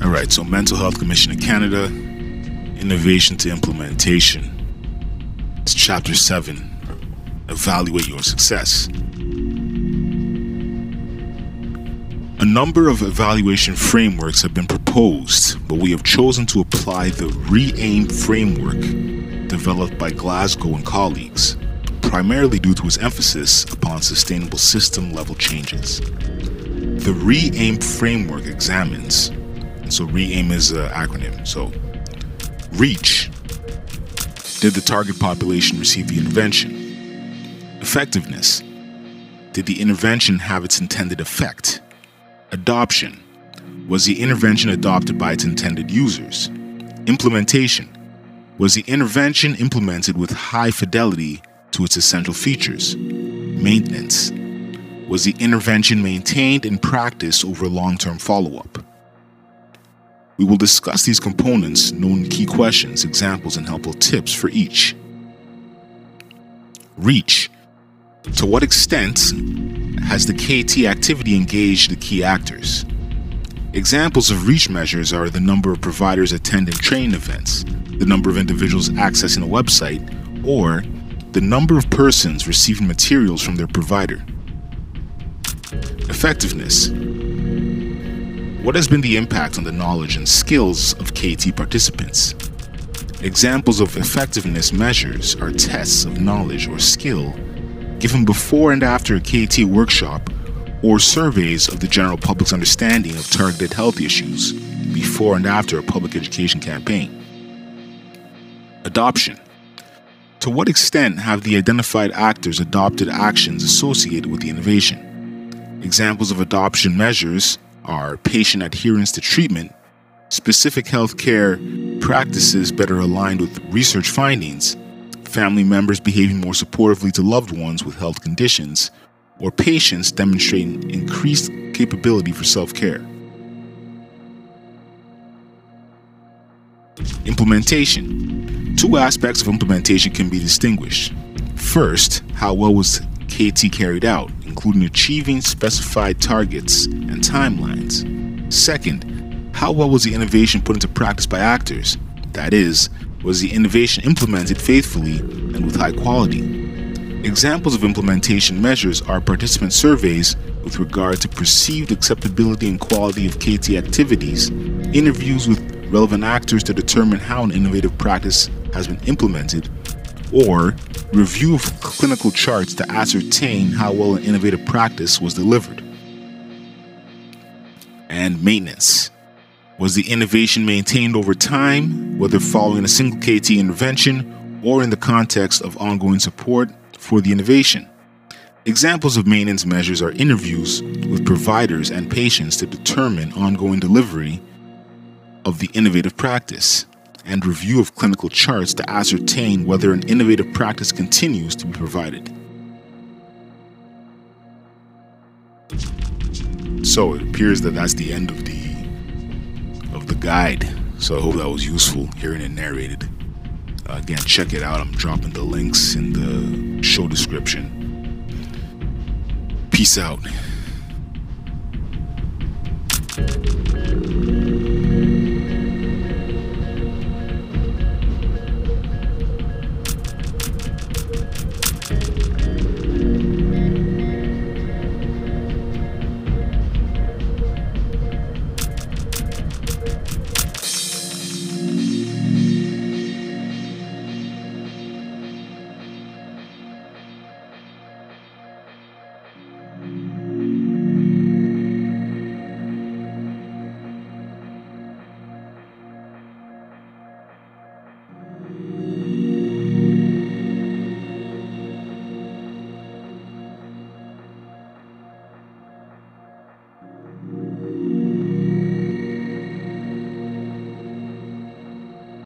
All right, so Mental Health Commission of Canada, Innovation to Implementation. It's Chapter 7 Evaluate Your Success. A number of evaluation frameworks have been proposed, but we have chosen to apply the RE-AIM framework developed by Glasgow and colleagues, primarily due to its emphasis upon sustainable system level changes. The RE-AIM framework examines so RE-AIM is an acronym. So reach. Did the target population receive the intervention? Effectiveness. Did the intervention have its intended effect? Adoption. Was the intervention adopted by its intended users? Implementation. Was the intervention implemented with high fidelity to its essential features? Maintenance. Was the intervention maintained in practice over long term follow up? We will discuss these components, known key questions, examples, and helpful tips for each. Reach. To what extent has the KT activity engaged the key actors? Examples of reach measures are the number of providers attending training events, the number of individuals accessing a website, or the number of persons receiving materials from their provider. Effectiveness. What has been the impact on the knowledge and skills of KT participants? Examples of effectiveness measures are tests of knowledge or skill given before and after a KT workshop or surveys of the general public's understanding of targeted health issues before and after a public education campaign. Adoption. To what extent have the identified actors adopted actions associated with the innovation? Examples of adoption measures are patient adherence to treatment, specific healthcare practices better aligned with research findings, family members behaving more supportively to loved ones with health conditions, or patients demonstrating increased capability for self care. Implementation. Two aspects of implementation can be distinguished. First, how well was KT carried out, including achieving specified targets and timelines. Second, how well was the innovation put into practice by actors? That is, was the innovation implemented faithfully and with high quality? Examples of implementation measures are participant surveys with regard to perceived acceptability and quality of KT activities, interviews with relevant actors to determine how an innovative practice has been implemented, or review of clinical charts to ascertain how well an innovative practice was delivered. And maintenance. Was the innovation maintained over time, whether following a single KT intervention or in the context of ongoing support for the innovation? Examples of maintenance measures are interviews with providers and patients to determine ongoing delivery of the innovative practice and review of clinical charts to ascertain whether an innovative practice continues to be provided. So it appears that that's the end of the of the guide. So I hope that was useful hearing it narrated. Uh, again, check it out. I'm dropping the links in the show description. Peace out.